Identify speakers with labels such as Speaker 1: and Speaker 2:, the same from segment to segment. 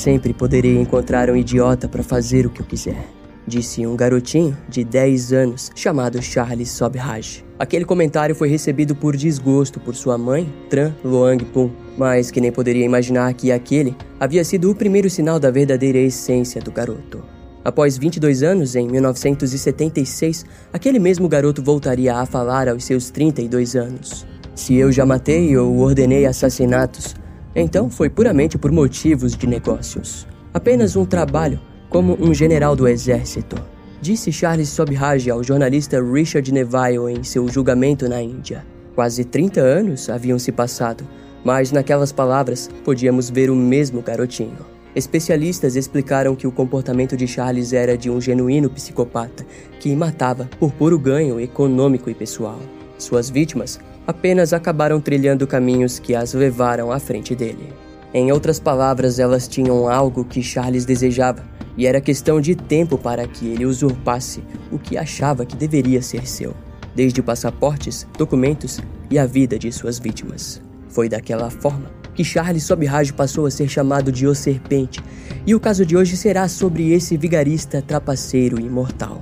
Speaker 1: Sempre poderei encontrar um idiota para fazer o que eu quiser, disse um garotinho de 10 anos chamado Charles Sobhraj. Aquele comentário foi recebido por desgosto por sua mãe, Tran Loang Pum, mas que nem poderia imaginar que aquele havia sido o primeiro sinal da verdadeira essência do garoto. Após 22 anos, em 1976, aquele mesmo garoto voltaria a falar aos seus 32 anos. Se eu já matei ou ordenei assassinatos, então foi puramente por motivos de negócios. Apenas um trabalho, como um general do exército, disse Charles Sobhraj ao jornalista Richard Neville em seu julgamento na Índia. Quase 30 anos haviam se passado, mas naquelas palavras podíamos ver o mesmo garotinho. Especialistas explicaram que o comportamento de Charles era de um genuíno psicopata que matava por puro ganho econômico e pessoal. Suas vítimas apenas acabaram trilhando caminhos que as levaram à frente dele. Em outras palavras, elas tinham algo que Charles desejava, e era questão de tempo para que ele usurpasse o que achava que deveria ser seu, desde passaportes, documentos e a vida de suas vítimas. Foi daquela forma que Charles Sobhraj passou a ser chamado de O Serpente, e o caso de hoje será sobre esse vigarista trapaceiro imortal.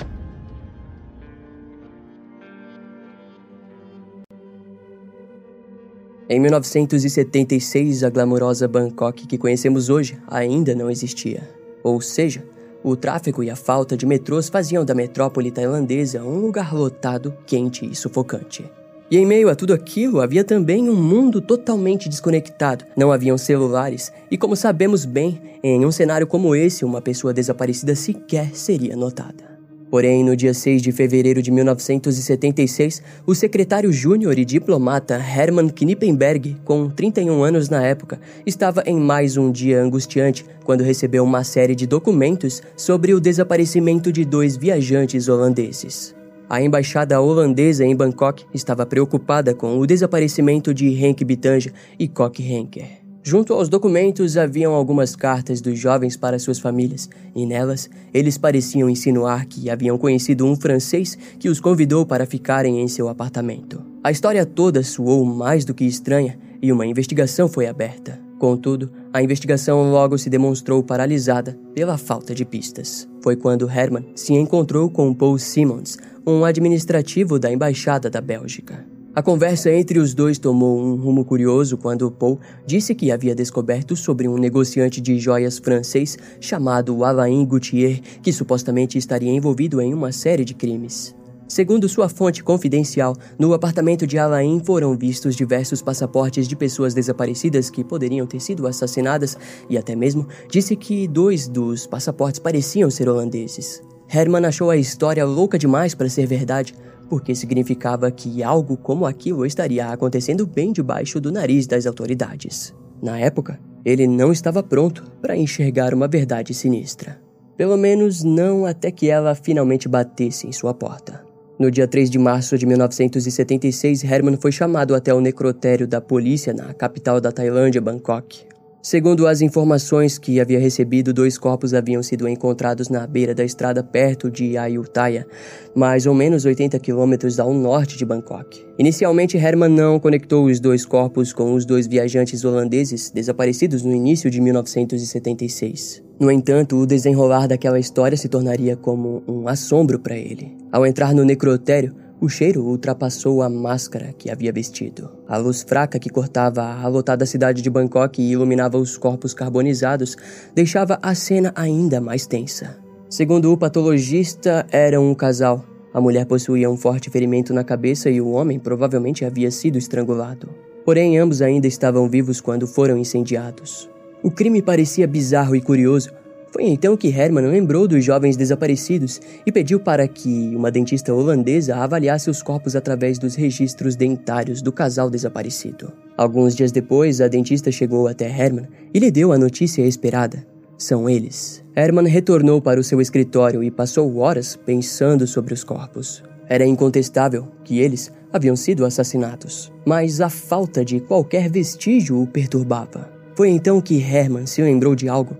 Speaker 1: Em 1976, a glamourosa Bangkok que conhecemos hoje ainda não existia. Ou seja, o tráfego e a falta de metrôs faziam da metrópole tailandesa um lugar lotado, quente e sufocante. E em meio a tudo aquilo, havia também um mundo totalmente desconectado. Não haviam celulares, e como sabemos bem, em um cenário como esse, uma pessoa desaparecida sequer seria notada. Porém, no dia 6 de fevereiro de 1976, o secretário júnior e diplomata Hermann Knippenberg, com 31 anos na época, estava em mais um dia angustiante quando recebeu uma série de documentos sobre o desaparecimento de dois viajantes holandeses. A embaixada holandesa em Bangkok estava preocupada com o desaparecimento de Henk Bitanja e Kok Henker. Junto aos documentos haviam algumas cartas dos jovens para suas famílias, e nelas eles pareciam insinuar que haviam conhecido um francês que os convidou para ficarem em seu apartamento. A história toda soou mais do que estranha e uma investigação foi aberta. Contudo, a investigação logo se demonstrou paralisada pela falta de pistas. Foi quando Herman se encontrou com Paul Simmons, um administrativo da Embaixada da Bélgica. A conversa entre os dois tomou um rumo curioso quando Paul disse que havia descoberto sobre um negociante de joias francês chamado Alain Gauthier, que supostamente estaria envolvido em uma série de crimes. Segundo sua fonte confidencial, no apartamento de Alain foram vistos diversos passaportes de pessoas desaparecidas que poderiam ter sido assassinadas e até mesmo disse que dois dos passaportes pareciam ser holandeses. Herman achou a história louca demais para ser verdade, porque significava que algo como aquilo estaria acontecendo bem debaixo do nariz das autoridades. Na época, ele não estava pronto para enxergar uma verdade sinistra. Pelo menos não até que ela finalmente batesse em sua porta. No dia 3 de março de 1976, Herman foi chamado até o necrotério da polícia na capital da Tailândia, Bangkok. Segundo as informações que havia recebido, dois corpos haviam sido encontrados na beira da estrada perto de Ayutthaya, mais ou menos 80 quilômetros ao norte de Bangkok. Inicialmente, Herman não conectou os dois corpos com os dois viajantes holandeses desaparecidos no início de 1976. No entanto, o desenrolar daquela história se tornaria como um assombro para ele. Ao entrar no necrotério, o cheiro ultrapassou a máscara que havia vestido. A luz fraca que cortava a lotada cidade de Bangkok e iluminava os corpos carbonizados deixava a cena ainda mais tensa. Segundo o patologista, eram um casal. A mulher possuía um forte ferimento na cabeça e o homem provavelmente havia sido estrangulado. Porém, ambos ainda estavam vivos quando foram incendiados. O crime parecia bizarro e curioso, foi então que Herman lembrou dos jovens desaparecidos e pediu para que uma dentista holandesa avaliasse os corpos através dos registros dentários do casal desaparecido. Alguns dias depois, a dentista chegou até Herman e lhe deu a notícia esperada. São eles. Herman retornou para o seu escritório e passou horas pensando sobre os corpos. Era incontestável que eles haviam sido assassinados, mas a falta de qualquer vestígio o perturbava. Foi então que Herman se lembrou de algo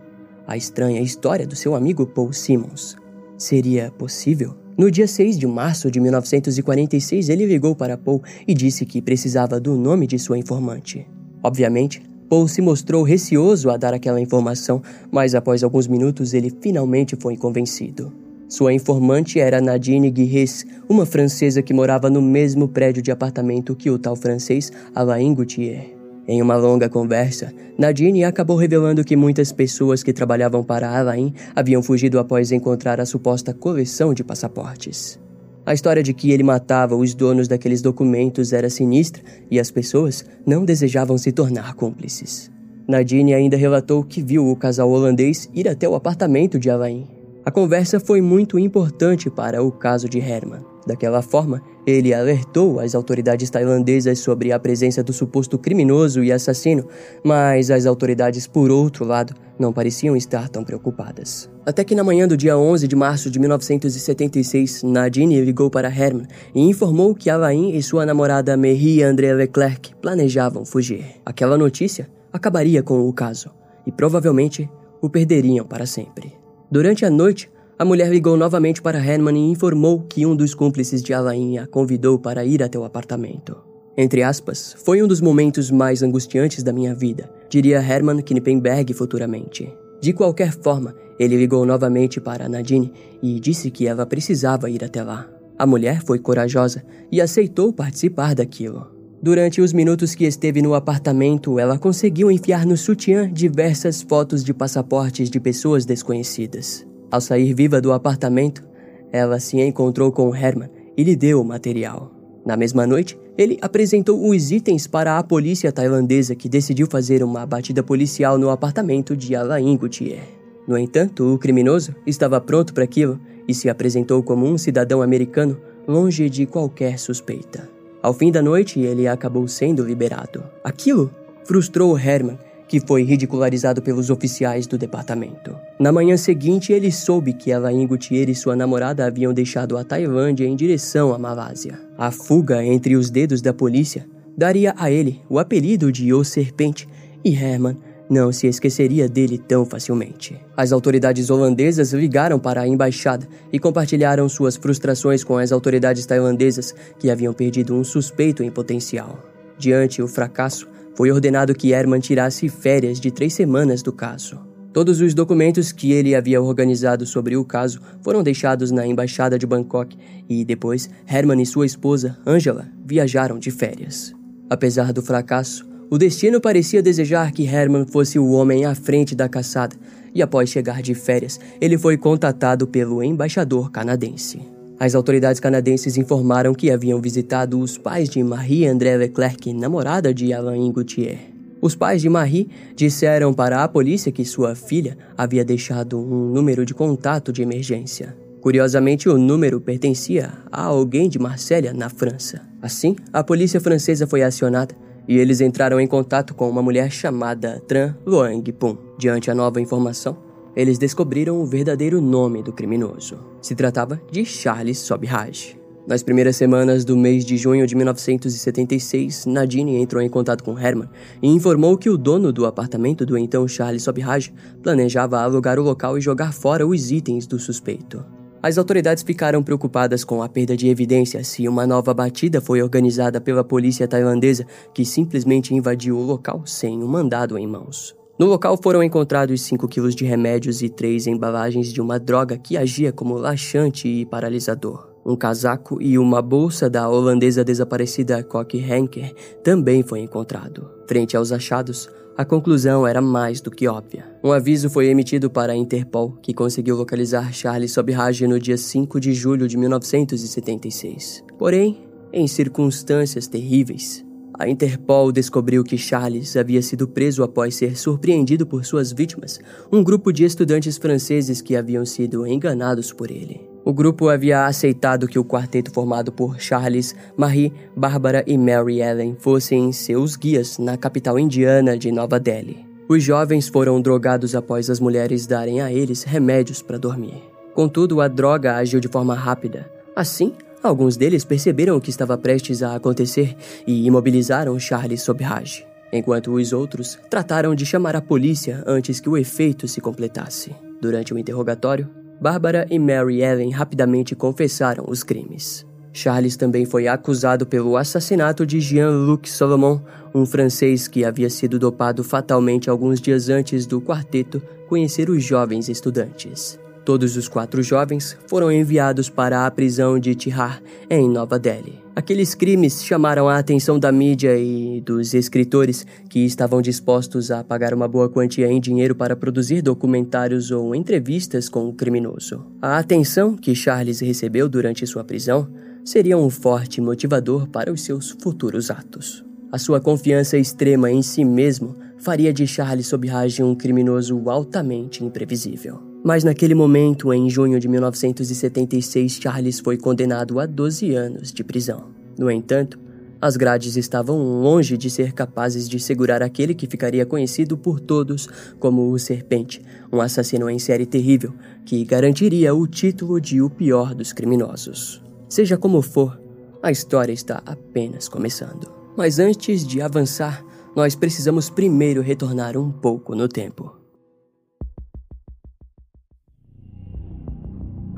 Speaker 1: a estranha história do seu amigo Paul Simmons. Seria possível? No dia 6 de março de 1946, ele ligou para Paul e disse que precisava do nome de sua informante. Obviamente, Paul se mostrou receoso a dar aquela informação, mas após alguns minutos ele finalmente foi convencido. Sua informante era Nadine Guirres, uma francesa que morava no mesmo prédio de apartamento que o tal francês Alain Gauthier. Em uma longa conversa, Nadine acabou revelando que muitas pessoas que trabalhavam para Alain haviam fugido após encontrar a suposta coleção de passaportes. A história de que ele matava os donos daqueles documentos era sinistra e as pessoas não desejavam se tornar cúmplices. Nadine ainda relatou que viu o casal holandês ir até o apartamento de Alain. A conversa foi muito importante para o caso de Herman. Daquela forma, ele alertou as autoridades tailandesas sobre a presença do suposto criminoso e assassino, mas as autoridades, por outro lado, não pareciam estar tão preocupadas. Até que na manhã do dia 11 de março de 1976, Nadine ligou para Herman e informou que Alain e sua namorada Marie André Leclerc planejavam fugir. Aquela notícia acabaria com o caso e provavelmente o perderiam para sempre. Durante a noite, a mulher ligou novamente para Herman e informou que um dos cúmplices de Alain a convidou para ir até o apartamento. Entre aspas, foi um dos momentos mais angustiantes da minha vida, diria Herman Knippenberg futuramente. De qualquer forma, ele ligou novamente para Nadine e disse que ela precisava ir até lá. A mulher foi corajosa e aceitou participar daquilo. Durante os minutos que esteve no apartamento, ela conseguiu enfiar no sutiã diversas fotos de passaportes de pessoas desconhecidas. Ao sair viva do apartamento, ela se encontrou com Herman e lhe deu o material. Na mesma noite, ele apresentou os itens para a polícia tailandesa que decidiu fazer uma batida policial no apartamento de Alain Gauthier. No entanto, o criminoso estava pronto para aquilo e se apresentou como um cidadão americano longe de qualquer suspeita. Ao fim da noite, ele acabou sendo liberado. Aquilo frustrou Herman, que foi ridicularizado pelos oficiais do departamento. Na manhã seguinte, ele soube que Alain Gutierrez e sua namorada haviam deixado a Tailândia em direção à Malásia. A fuga entre os dedos da polícia daria a ele o apelido de O Serpente, e Herman não se esqueceria dele tão facilmente. As autoridades holandesas ligaram para a embaixada e compartilharam suas frustrações com as autoridades tailandesas que haviam perdido um suspeito em potencial. Diante o fracasso, foi ordenado que Herman tirasse férias de três semanas do caso. Todos os documentos que ele havia organizado sobre o caso foram deixados na embaixada de Bangkok e depois Herman e sua esposa, Angela, viajaram de férias. Apesar do fracasso, o destino parecia desejar que Herman fosse o homem à frente da caçada, e após chegar de férias, ele foi contatado pelo embaixador canadense. As autoridades canadenses informaram que haviam visitado os pais de Marie-André Leclerc, namorada de Alain Gauthier. Os pais de Marie disseram para a polícia que sua filha havia deixado um número de contato de emergência. Curiosamente, o número pertencia a alguém de Marsella, na França. Assim, a polícia francesa foi acionada e eles entraram em contato com uma mulher chamada Tran Luang Pum. Diante a nova informação, eles descobriram o verdadeiro nome do criminoso. Se tratava de Charles Sobhraj. Nas primeiras semanas do mês de junho de 1976, Nadine entrou em contato com Herman e informou que o dono do apartamento do então Charles Sobhraj planejava alugar o local e jogar fora os itens do suspeito. As autoridades ficaram preocupadas com a perda de evidências e uma nova batida foi organizada pela polícia tailandesa, que simplesmente invadiu o local sem um mandado em mãos. No local foram encontrados 5 quilos de remédios e três embalagens de uma droga que agia como laxante e paralisador. Um casaco e uma bolsa da holandesa desaparecida Coque Henker também foi encontrado. Frente aos achados, a conclusão era mais do que óbvia. Um aviso foi emitido para a Interpol, que conseguiu localizar Charles Sobhraj no dia 5 de julho de 1976. Porém, em circunstâncias terríveis, a Interpol descobriu que Charles havia sido preso após ser surpreendido por suas vítimas, um grupo de estudantes franceses que haviam sido enganados por ele. O grupo havia aceitado que o quarteto formado por Charles, Marie, Bárbara e Mary Ellen fossem seus guias na capital indiana de Nova Delhi. Os jovens foram drogados após as mulheres darem a eles remédios para dormir. Contudo, a droga agiu de forma rápida. Assim, Alguns deles perceberam o que estava prestes a acontecer e imobilizaram Charles Sobhraj, enquanto os outros trataram de chamar a polícia antes que o efeito se completasse. Durante o interrogatório, Bárbara e Mary Ellen rapidamente confessaram os crimes. Charles também foi acusado pelo assassinato de Jean-Luc Solomon, um francês que havia sido dopado fatalmente alguns dias antes do quarteto conhecer os jovens estudantes. Todos os quatro jovens foram enviados para a prisão de Tihar, em Nova Delhi. Aqueles crimes chamaram a atenção da mídia e dos escritores que estavam dispostos a pagar uma boa quantia em dinheiro para produzir documentários ou entrevistas com o criminoso. A atenção que Charles recebeu durante sua prisão seria um forte motivador para os seus futuros atos. A sua confiança extrema em si mesmo faria de Charles Sobhraj um criminoso altamente imprevisível. Mas naquele momento, em junho de 1976, Charles foi condenado a 12 anos de prisão. No entanto, as grades estavam longe de ser capazes de segurar aquele que ficaria conhecido por todos como o Serpente, um assassino em série terrível que garantiria o título de o pior dos criminosos. Seja como for, a história está apenas começando. Mas antes de avançar, nós precisamos primeiro retornar um pouco no tempo.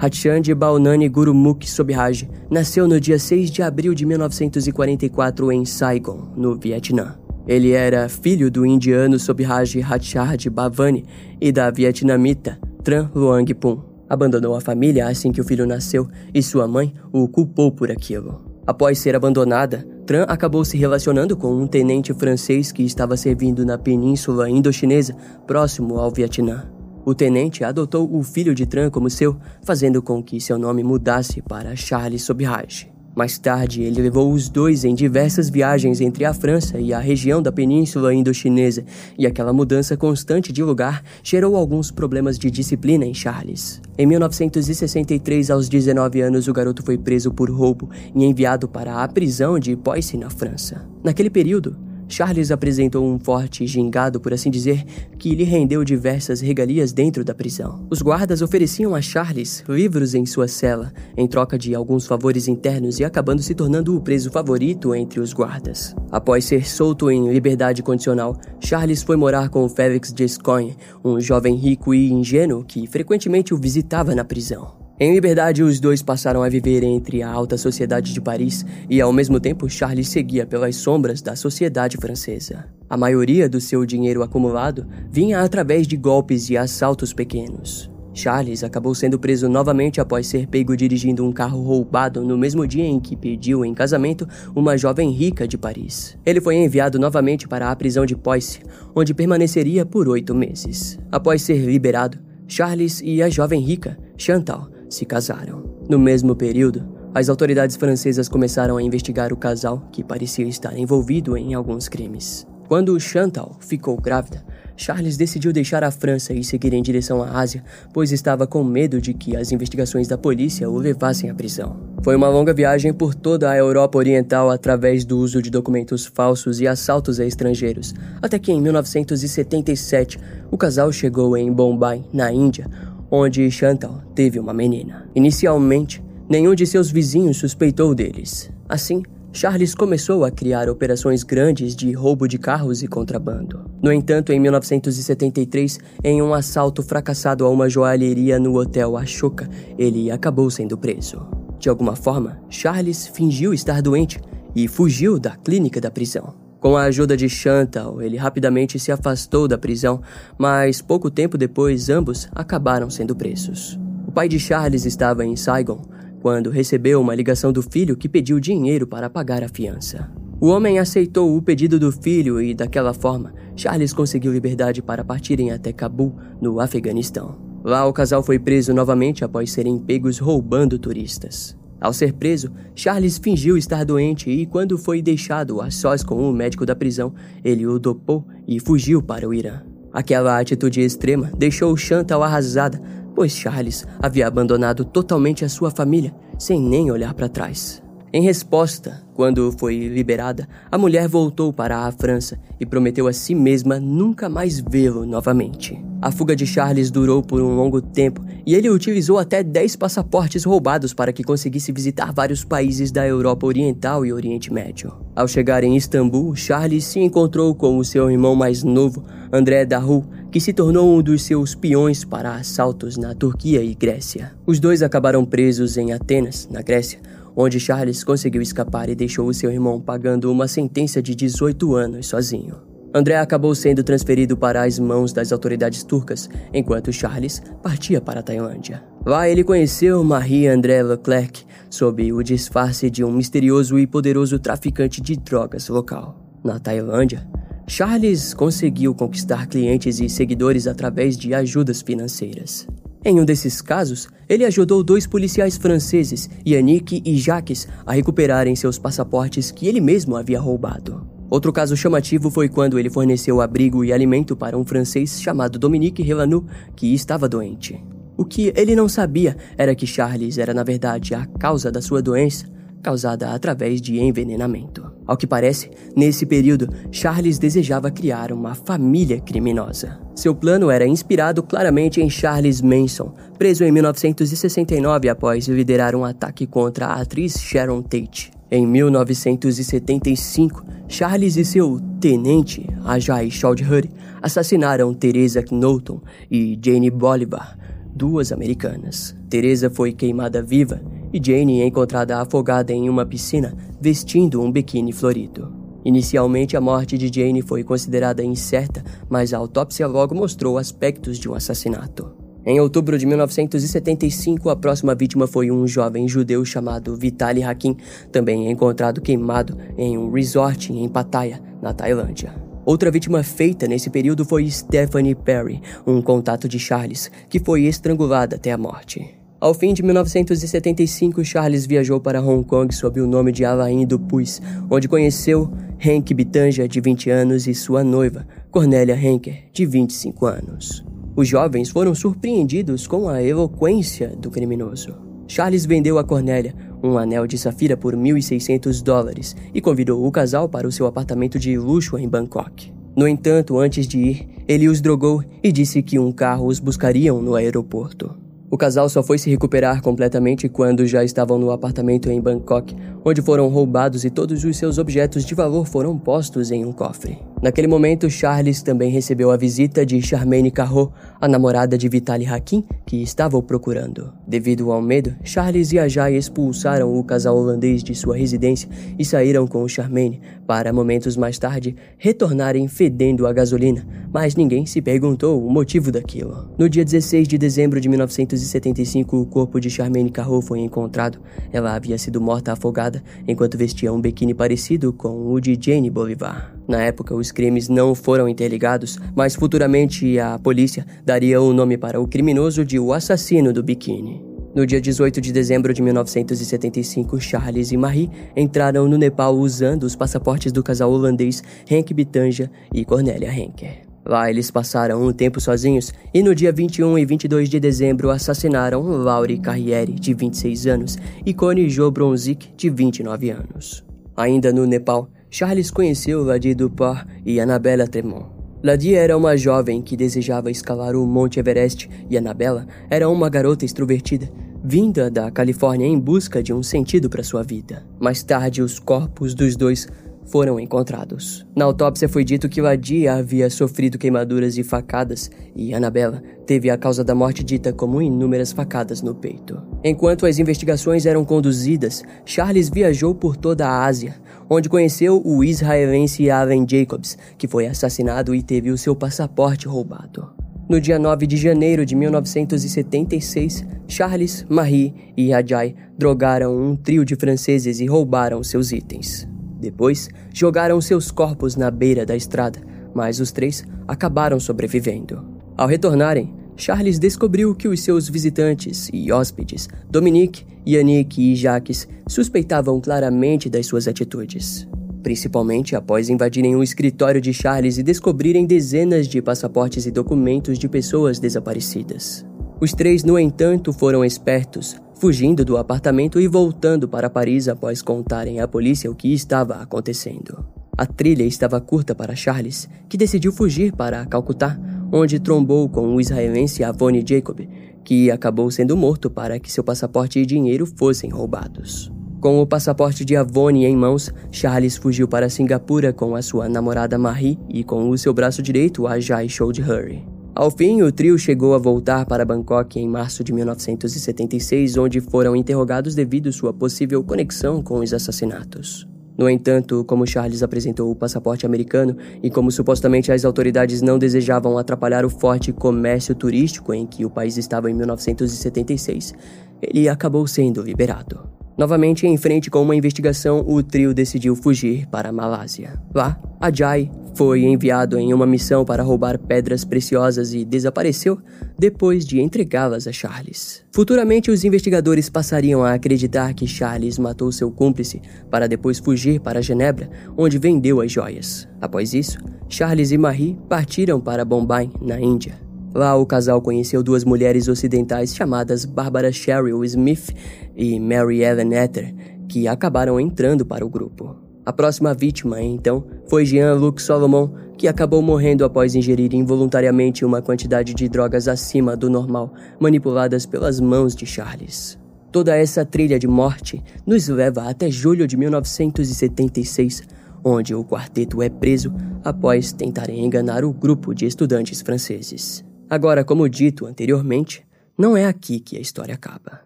Speaker 1: Hatchand Baunani Gurumukh Sobhraj nasceu no dia 6 de abril de 1944 em Saigon, no Vietnã. Ele era filho do indiano Sobhraj Hatchard Bhavani e da vietnamita Tran Luang Pun. Abandonou a família assim que o filho nasceu e sua mãe o culpou por aquilo. Após ser abandonada, Tran acabou se relacionando com um tenente francês que estava servindo na península indochinesa, próximo ao Vietnã. O tenente adotou o filho de Tran como seu, fazendo com que seu nome mudasse para Charles Sobhraj. Mais tarde, ele levou os dois em diversas viagens entre a França e a região da Península Indochinesa, e aquela mudança constante de lugar gerou alguns problemas de disciplina em Charles. Em 1963, aos 19 anos, o garoto foi preso por roubo e enviado para a prisão de Poissy, na França. Naquele período, Charles apresentou um forte gingado, por assim dizer, que lhe rendeu diversas regalias dentro da prisão. Os guardas ofereciam a Charles livros em sua cela, em troca de alguns favores internos e acabando se tornando o preso favorito entre os guardas. Após ser solto em liberdade condicional, Charles foi morar com Félix Gascoigne, um jovem rico e ingênuo que frequentemente o visitava na prisão. Em liberdade, os dois passaram a viver entre a alta sociedade de Paris e, ao mesmo tempo, Charles seguia pelas sombras da sociedade francesa. A maioria do seu dinheiro acumulado vinha através de golpes e assaltos pequenos. Charles acabou sendo preso novamente após ser pego dirigindo um carro roubado no mesmo dia em que pediu em casamento uma jovem rica de Paris. Ele foi enviado novamente para a prisão de Poissy, onde permaneceria por oito meses. Após ser liberado, Charles e a jovem rica, Chantal, se casaram. No mesmo período, as autoridades francesas começaram a investigar o casal que parecia estar envolvido em alguns crimes. Quando Chantal ficou grávida, Charles decidiu deixar a França e seguir em direção à Ásia, pois estava com medo de que as investigações da polícia o levassem à prisão. Foi uma longa viagem por toda a Europa Oriental através do uso de documentos falsos e assaltos a estrangeiros, até que em 1977 o casal chegou em Bombay, na Índia, onde Chantal teve uma menina. Inicialmente, nenhum de seus vizinhos suspeitou deles. Assim, Charles começou a criar operações grandes de roubo de carros e contrabando. No entanto, em 1973, em um assalto fracassado a uma joalheria no hotel Ashoka, ele acabou sendo preso. De alguma forma, Charles fingiu estar doente e fugiu da clínica da prisão. Com a ajuda de Chantal, ele rapidamente se afastou da prisão, mas pouco tempo depois ambos acabaram sendo presos. O pai de Charles estava em Saigon quando recebeu uma ligação do filho que pediu dinheiro para pagar a fiança. O homem aceitou o pedido do filho e, daquela forma, Charles conseguiu liberdade para partirem até Cabul, no Afeganistão. Lá, o casal foi preso novamente após serem pegos roubando turistas. Ao ser preso, Charles fingiu estar doente e, quando foi deixado a sós com o médico da prisão, ele o dopou e fugiu para o Irã. Aquela atitude extrema deixou Chantal arrasada, pois Charles havia abandonado totalmente a sua família, sem nem olhar para trás. Em resposta, quando foi liberada, a mulher voltou para a França e prometeu a si mesma nunca mais vê-lo novamente. A fuga de Charles durou por um longo tempo e ele utilizou até 10 passaportes roubados para que conseguisse visitar vários países da Europa Oriental e Oriente Médio. Ao chegar em Istambul, Charles se encontrou com o seu irmão mais novo, André Daru, que se tornou um dos seus peões para assaltos na Turquia e Grécia. Os dois acabaram presos em Atenas, na Grécia, onde Charles conseguiu escapar e deixou o seu irmão pagando uma sentença de 18 anos sozinho. André acabou sendo transferido para as mãos das autoridades turcas, enquanto Charles partia para a Tailândia. Lá ele conheceu Marie André Leclerc sob o disfarce de um misterioso e poderoso traficante de drogas local. Na Tailândia, Charles conseguiu conquistar clientes e seguidores através de ajudas financeiras. Em um desses casos, ele ajudou dois policiais franceses, Yannick e Jacques, a recuperarem seus passaportes que ele mesmo havia roubado. Outro caso chamativo foi quando ele forneceu abrigo e alimento para um francês chamado Dominique Relanu, que estava doente. O que ele não sabia era que Charles era, na verdade, a causa da sua doença, causada através de envenenamento. Ao que parece, nesse período, Charles desejava criar uma família criminosa. Seu plano era inspirado claramente em Charles Manson, preso em 1969 após liderar um ataque contra a atriz Sharon Tate. Em 1975, Charles e seu tenente, Ajay Chowdhury, assassinaram Teresa Knowlton e Jane Bolivar, duas americanas. Teresa foi queimada viva e Jane é encontrada afogada em uma piscina vestindo um biquíni florido. Inicialmente, a morte de Jane foi considerada incerta, mas a autópsia logo mostrou aspectos de um assassinato. Em outubro de 1975, a próxima vítima foi um jovem judeu chamado Vitaly Hakim, também encontrado queimado em um resort em Pattaya, na Tailândia. Outra vítima feita nesse período foi Stephanie Perry, um contato de Charles, que foi estrangulada até a morte. Ao fim de 1975, Charles viajou para Hong Kong sob o nome de Alain Dupuis, onde conheceu Henk Bitanja, de 20 anos, e sua noiva, Cornélia Henker, de 25 anos. Os jovens foram surpreendidos com a eloquência do criminoso. Charles vendeu a Cornélia um anel de safira por 1.600 dólares e convidou o casal para o seu apartamento de luxo em Bangkok. No entanto, antes de ir, ele os drogou e disse que um carro os buscariam no aeroporto. O casal só foi se recuperar completamente quando já estavam no apartamento em Bangkok, onde foram roubados e todos os seus objetos de valor foram postos em um cofre. Naquele momento, Charles também recebeu a visita de Charmaine Carro, a namorada de Vitaly Hakim, que estava o procurando. Devido ao medo, Charles e Ajay expulsaram o casal holandês de sua residência e saíram com Charmaine para, momentos mais tarde, retornarem fedendo a gasolina, mas ninguém se perguntou o motivo daquilo. No dia 16 de dezembro de 1975, o corpo de Charmaine Carro foi encontrado. Ela havia sido morta afogada enquanto vestia um biquíni parecido com o de Jane Bolivar. Na época, os crimes não foram interligados, mas futuramente a polícia daria o nome para o criminoso de o assassino do biquíni. No dia 18 de dezembro de 1975, Charles e Marie entraram no Nepal usando os passaportes do casal holandês Henk Bitanja e Cornélia Henker. Lá eles passaram um tempo sozinhos e no dia 21 e 22 de dezembro assassinaram Laure Carriere, de 26 anos, e Connie Jo Bronzik, de 29 anos. Ainda no Nepal, Charles conheceu Ladi Dupar e Annabella Tremont. Ladi era uma jovem que desejava escalar o Monte Everest e Annabella era uma garota extrovertida, vinda da Califórnia em busca de um sentido para sua vida. Mais tarde, os corpos dos dois foram encontrados. Na autópsia foi dito que Ladia havia sofrido queimaduras e facadas, e Annabella teve a causa da morte dita como inúmeras facadas no peito. Enquanto as investigações eram conduzidas, Charles viajou por toda a Ásia, onde conheceu o israelense Allen Jacobs, que foi assassinado e teve o seu passaporte roubado. No dia 9 de janeiro de 1976, Charles, Marie e Ajay drogaram um trio de franceses e roubaram seus itens. Depois, jogaram seus corpos na beira da estrada, mas os três acabaram sobrevivendo. Ao retornarem, Charles descobriu que os seus visitantes e hóspedes, Dominique, Yannick e Jacques, suspeitavam claramente das suas atitudes. Principalmente após invadirem o escritório de Charles e descobrirem dezenas de passaportes e documentos de pessoas desaparecidas. Os três, no entanto, foram espertos fugindo do apartamento e voltando para Paris após contarem à polícia o que estava acontecendo. A trilha estava curta para Charles, que decidiu fugir para Calcutá, onde trombou com o israelense Avoni Jacob, que acabou sendo morto para que seu passaporte e dinheiro fossem roubados. Com o passaporte de Avoni em mãos, Charles fugiu para Singapura com a sua namorada Marie e com o seu braço direito Ajay Choudhury. Ao fim, o trio chegou a voltar para Bangkok em março de 1976, onde foram interrogados devido sua possível conexão com os assassinatos. No entanto, como Charles apresentou o passaporte americano e como supostamente as autoridades não desejavam atrapalhar o forte comércio turístico em que o país estava em 1976, ele acabou sendo liberado. Novamente em frente com uma investigação, o trio decidiu fugir para a Malásia. Lá, Ajay foi enviado em uma missão para roubar pedras preciosas e desapareceu depois de entregá-las a Charles. Futuramente, os investigadores passariam a acreditar que Charles matou seu cúmplice para depois fugir para Genebra, onde vendeu as joias. Após isso, Charles e Marie partiram para Bombay, na Índia. Lá, o casal conheceu duas mulheres ocidentais chamadas Barbara Cheryl Smith e Mary Ellen Ether, que acabaram entrando para o grupo. A próxima vítima, então, foi Jean-Luc Solomon, que acabou morrendo após ingerir involuntariamente uma quantidade de drogas acima do normal, manipuladas pelas mãos de Charles. Toda essa trilha de morte nos leva até julho de 1976, onde o quarteto é preso após tentarem enganar o grupo de estudantes franceses. Agora, como dito anteriormente, não é aqui que a história acaba.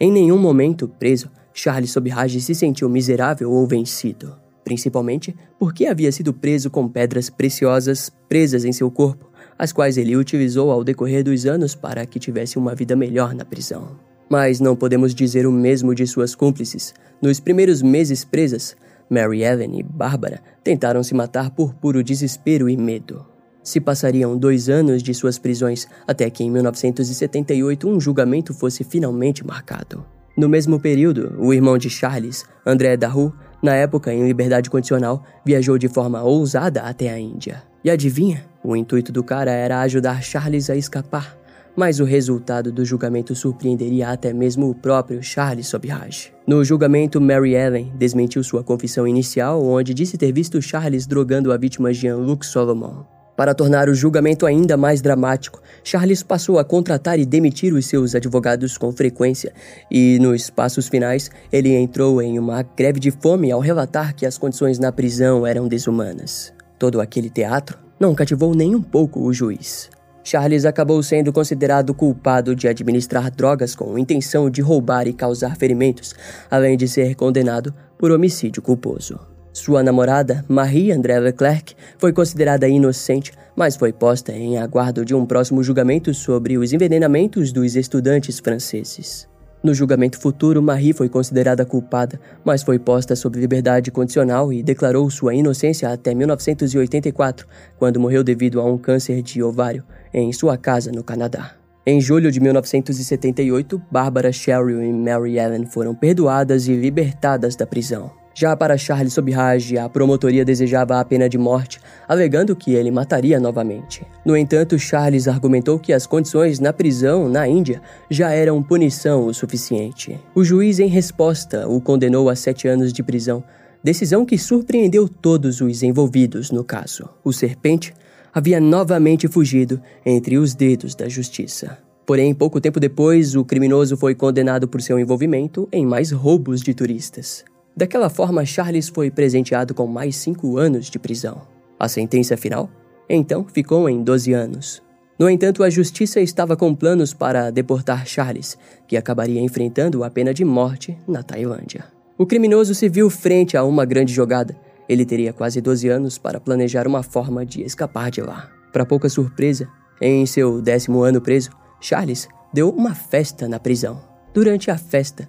Speaker 1: Em nenhum momento preso, Charles Sobirage se sentiu miserável ou vencido, principalmente porque havia sido preso com pedras preciosas presas em seu corpo, as quais ele utilizou ao decorrer dos anos para que tivesse uma vida melhor na prisão. Mas não podemos dizer o mesmo de suas cúmplices. Nos primeiros meses presas, Mary Ellen e Bárbara tentaram se matar por puro desespero e medo. Se passariam dois anos de suas prisões até que em 1978 um julgamento fosse finalmente marcado. No mesmo período, o irmão de Charles, André Daru, na época em liberdade condicional, viajou de forma ousada até a Índia. E adivinha? O intuito do cara era ajudar Charles a escapar mas o resultado do julgamento surpreenderia até mesmo o próprio Charles Sobiraj. No julgamento, Mary Ellen desmentiu sua confissão inicial, onde disse ter visto Charles drogando a vítima Jean-Luc Solomon. Para tornar o julgamento ainda mais dramático, Charles passou a contratar e demitir os seus advogados com frequência, e nos passos finais, ele entrou em uma greve de fome ao relatar que as condições na prisão eram desumanas. Todo aquele teatro não cativou nem um pouco o juiz. Charles acabou sendo considerado culpado de administrar drogas com intenção de roubar e causar ferimentos, além de ser condenado por homicídio culposo. Sua namorada, Marie André Leclerc, foi considerada inocente, mas foi posta em aguardo de um próximo julgamento sobre os envenenamentos dos estudantes franceses. No julgamento futuro, Marie foi considerada culpada, mas foi posta sob liberdade condicional e declarou sua inocência até 1984, quando morreu devido a um câncer de ovário em sua casa no Canadá. Em julho de 1978, Barbara Cheryl e Mary Ellen foram perdoadas e libertadas da prisão. Já para Charles Sobirage, a promotoria desejava a pena de morte, alegando que ele mataria novamente. No entanto, Charles argumentou que as condições na prisão na Índia já eram punição o suficiente. O juiz, em resposta, o condenou a sete anos de prisão, decisão que surpreendeu todos os envolvidos no caso. O serpente havia novamente fugido entre os dedos da justiça. Porém, pouco tempo depois, o criminoso foi condenado por seu envolvimento em mais roubos de turistas. Daquela forma, Charles foi presenteado com mais cinco anos de prisão. A sentença final, então, ficou em 12 anos. No entanto, a justiça estava com planos para deportar Charles, que acabaria enfrentando a pena de morte na Tailândia. O criminoso se viu frente a uma grande jogada. Ele teria quase 12 anos para planejar uma forma de escapar de lá. Para pouca surpresa, em seu décimo ano preso, Charles deu uma festa na prisão. Durante a festa,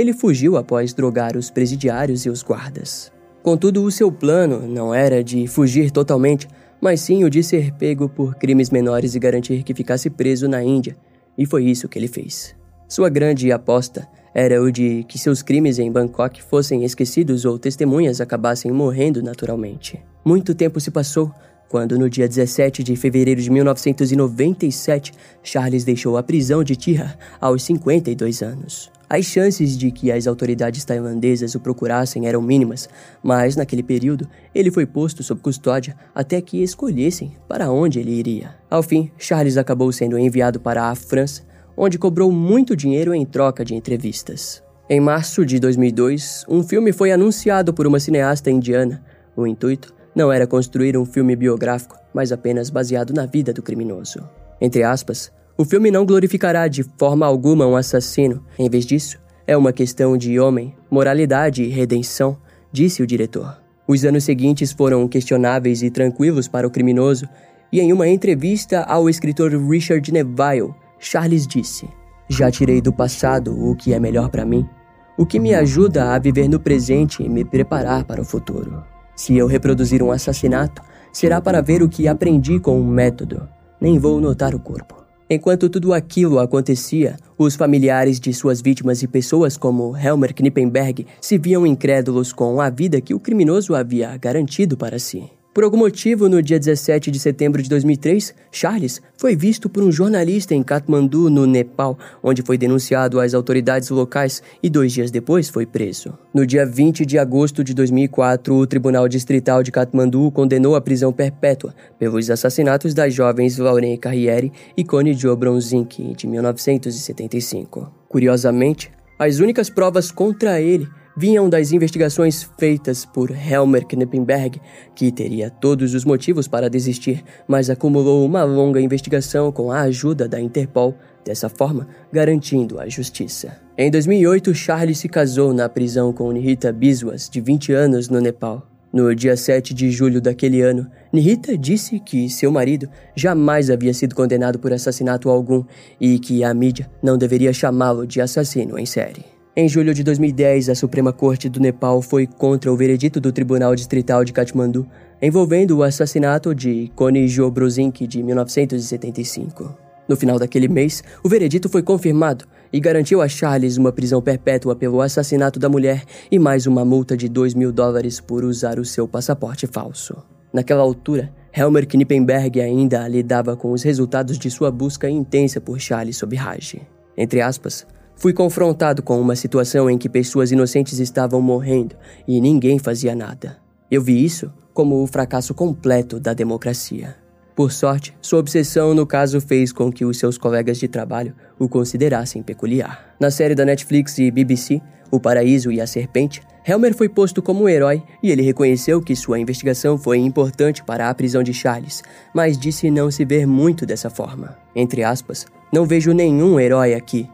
Speaker 1: ele fugiu após drogar os presidiários e os guardas. Contudo, o seu plano não era de fugir totalmente, mas sim o de ser pego por crimes menores e garantir que ficasse preso na Índia, e foi isso que ele fez. Sua grande aposta era o de que seus crimes em Bangkok fossem esquecidos ou testemunhas acabassem morrendo naturalmente. Muito tempo se passou quando, no dia 17 de fevereiro de 1997, Charles deixou a prisão de Tira aos 52 anos. As chances de que as autoridades tailandesas o procurassem eram mínimas, mas naquele período ele foi posto sob custódia até que escolhessem para onde ele iria. Ao fim, Charles acabou sendo enviado para a França, onde cobrou muito dinheiro em troca de entrevistas. Em março de 2002, um filme foi anunciado por uma cineasta indiana. O intuito não era construir um filme biográfico, mas apenas baseado na vida do criminoso. Entre aspas, o filme não glorificará de forma alguma um assassino, em vez disso, é uma questão de homem, moralidade e redenção, disse o diretor. Os anos seguintes foram questionáveis e tranquilos para o criminoso, e em uma entrevista ao escritor Richard Neville, Charles disse: Já tirei do passado o que é melhor para mim, o que me ajuda a viver no presente e me preparar para o futuro. Se eu reproduzir um assassinato, será para ver o que aprendi com um método, nem vou notar o corpo. Enquanto tudo aquilo acontecia, os familiares de suas vítimas e pessoas como Helmer Knippenberg se viam incrédulos com a vida que o criminoso havia garantido para si. Por algum motivo, no dia 17 de setembro de 2003, Charles foi visto por um jornalista em Kathmandu, no Nepal, onde foi denunciado às autoridades locais e dois dias depois foi preso. No dia 20 de agosto de 2004, o Tribunal Distrital de Kathmandu condenou a prisão perpétua pelos assassinatos das jovens Lauren Carriere e Connie Jo Bronzink, de 1975. Curiosamente, as únicas provas contra ele vinham das investigações feitas por Helmer Knippenberg, que teria todos os motivos para desistir, mas acumulou uma longa investigação com a ajuda da Interpol, dessa forma garantindo a justiça. Em 2008, Charlie se casou na prisão com Nihita Biswas, de 20 anos, no Nepal. No dia 7 de julho daquele ano, Nihita disse que seu marido jamais havia sido condenado por assassinato algum e que a mídia não deveria chamá-lo de assassino em série. Em julho de 2010, a Suprema Corte do Nepal foi contra o veredito do Tribunal Distrital de Kathmandu, envolvendo o assassinato de Koni Jo Brozink de 1975. No final daquele mês, o veredito foi confirmado e garantiu a Charles uma prisão perpétua pelo assassinato da mulher e mais uma multa de 2 mil dólares por usar o seu passaporte falso. Naquela altura, Helmer Knippenberg ainda lidava com os resultados de sua busca intensa por Charles Sobiraj. Entre aspas, Fui confrontado com uma situação em que pessoas inocentes estavam morrendo e ninguém fazia nada. Eu vi isso como o fracasso completo da democracia. Por sorte, sua obsessão no caso fez com que os seus colegas de trabalho o considerassem peculiar. Na série da Netflix e BBC, O Paraíso e a Serpente, Helmer foi posto como um herói e ele reconheceu que sua investigação foi importante para a prisão de Charles, mas disse não se ver muito dessa forma. Entre aspas, não vejo nenhum herói aqui,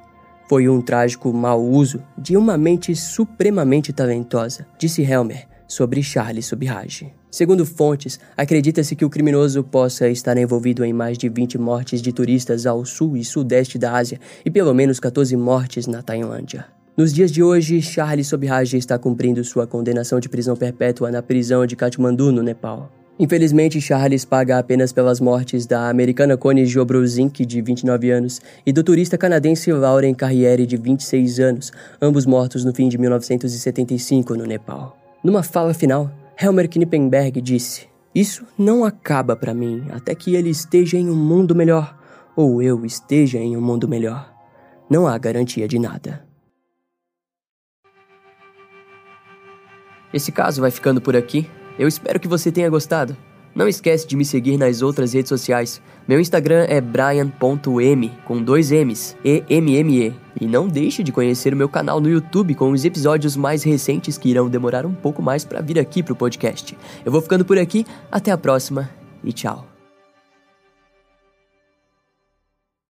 Speaker 1: foi um trágico mau uso de uma mente supremamente talentosa, disse Helmer sobre Charles Subhaj. Segundo fontes, acredita-se que o criminoso possa estar envolvido em mais de 20 mortes de turistas ao sul e sudeste da Ásia e pelo menos 14 mortes na Tailândia. Nos dias de hoje, Charles Sobhraj está cumprindo sua condenação de prisão perpétua na prisão de Kathmandu, no Nepal. Infelizmente, Charles paga apenas pelas mortes da americana Connie Jobrozink, de 29 anos, e do turista canadense Lauren Carriere, de 26 anos, ambos mortos no fim de 1975 no Nepal. Numa fala final, Helmer Knippenberg disse: Isso não acaba para mim até que ele esteja em um mundo melhor, ou eu esteja em um mundo melhor. Não há garantia de nada. Esse caso vai ficando por aqui. Eu espero que você tenha gostado. Não esquece de me seguir nas outras redes sociais. Meu Instagram é brian.m, com dois M's, E-M-M-E. E não deixe de conhecer o meu canal no YouTube com os episódios mais recentes que irão demorar um pouco mais para vir aqui pro podcast. Eu vou ficando por aqui, até a próxima e tchau.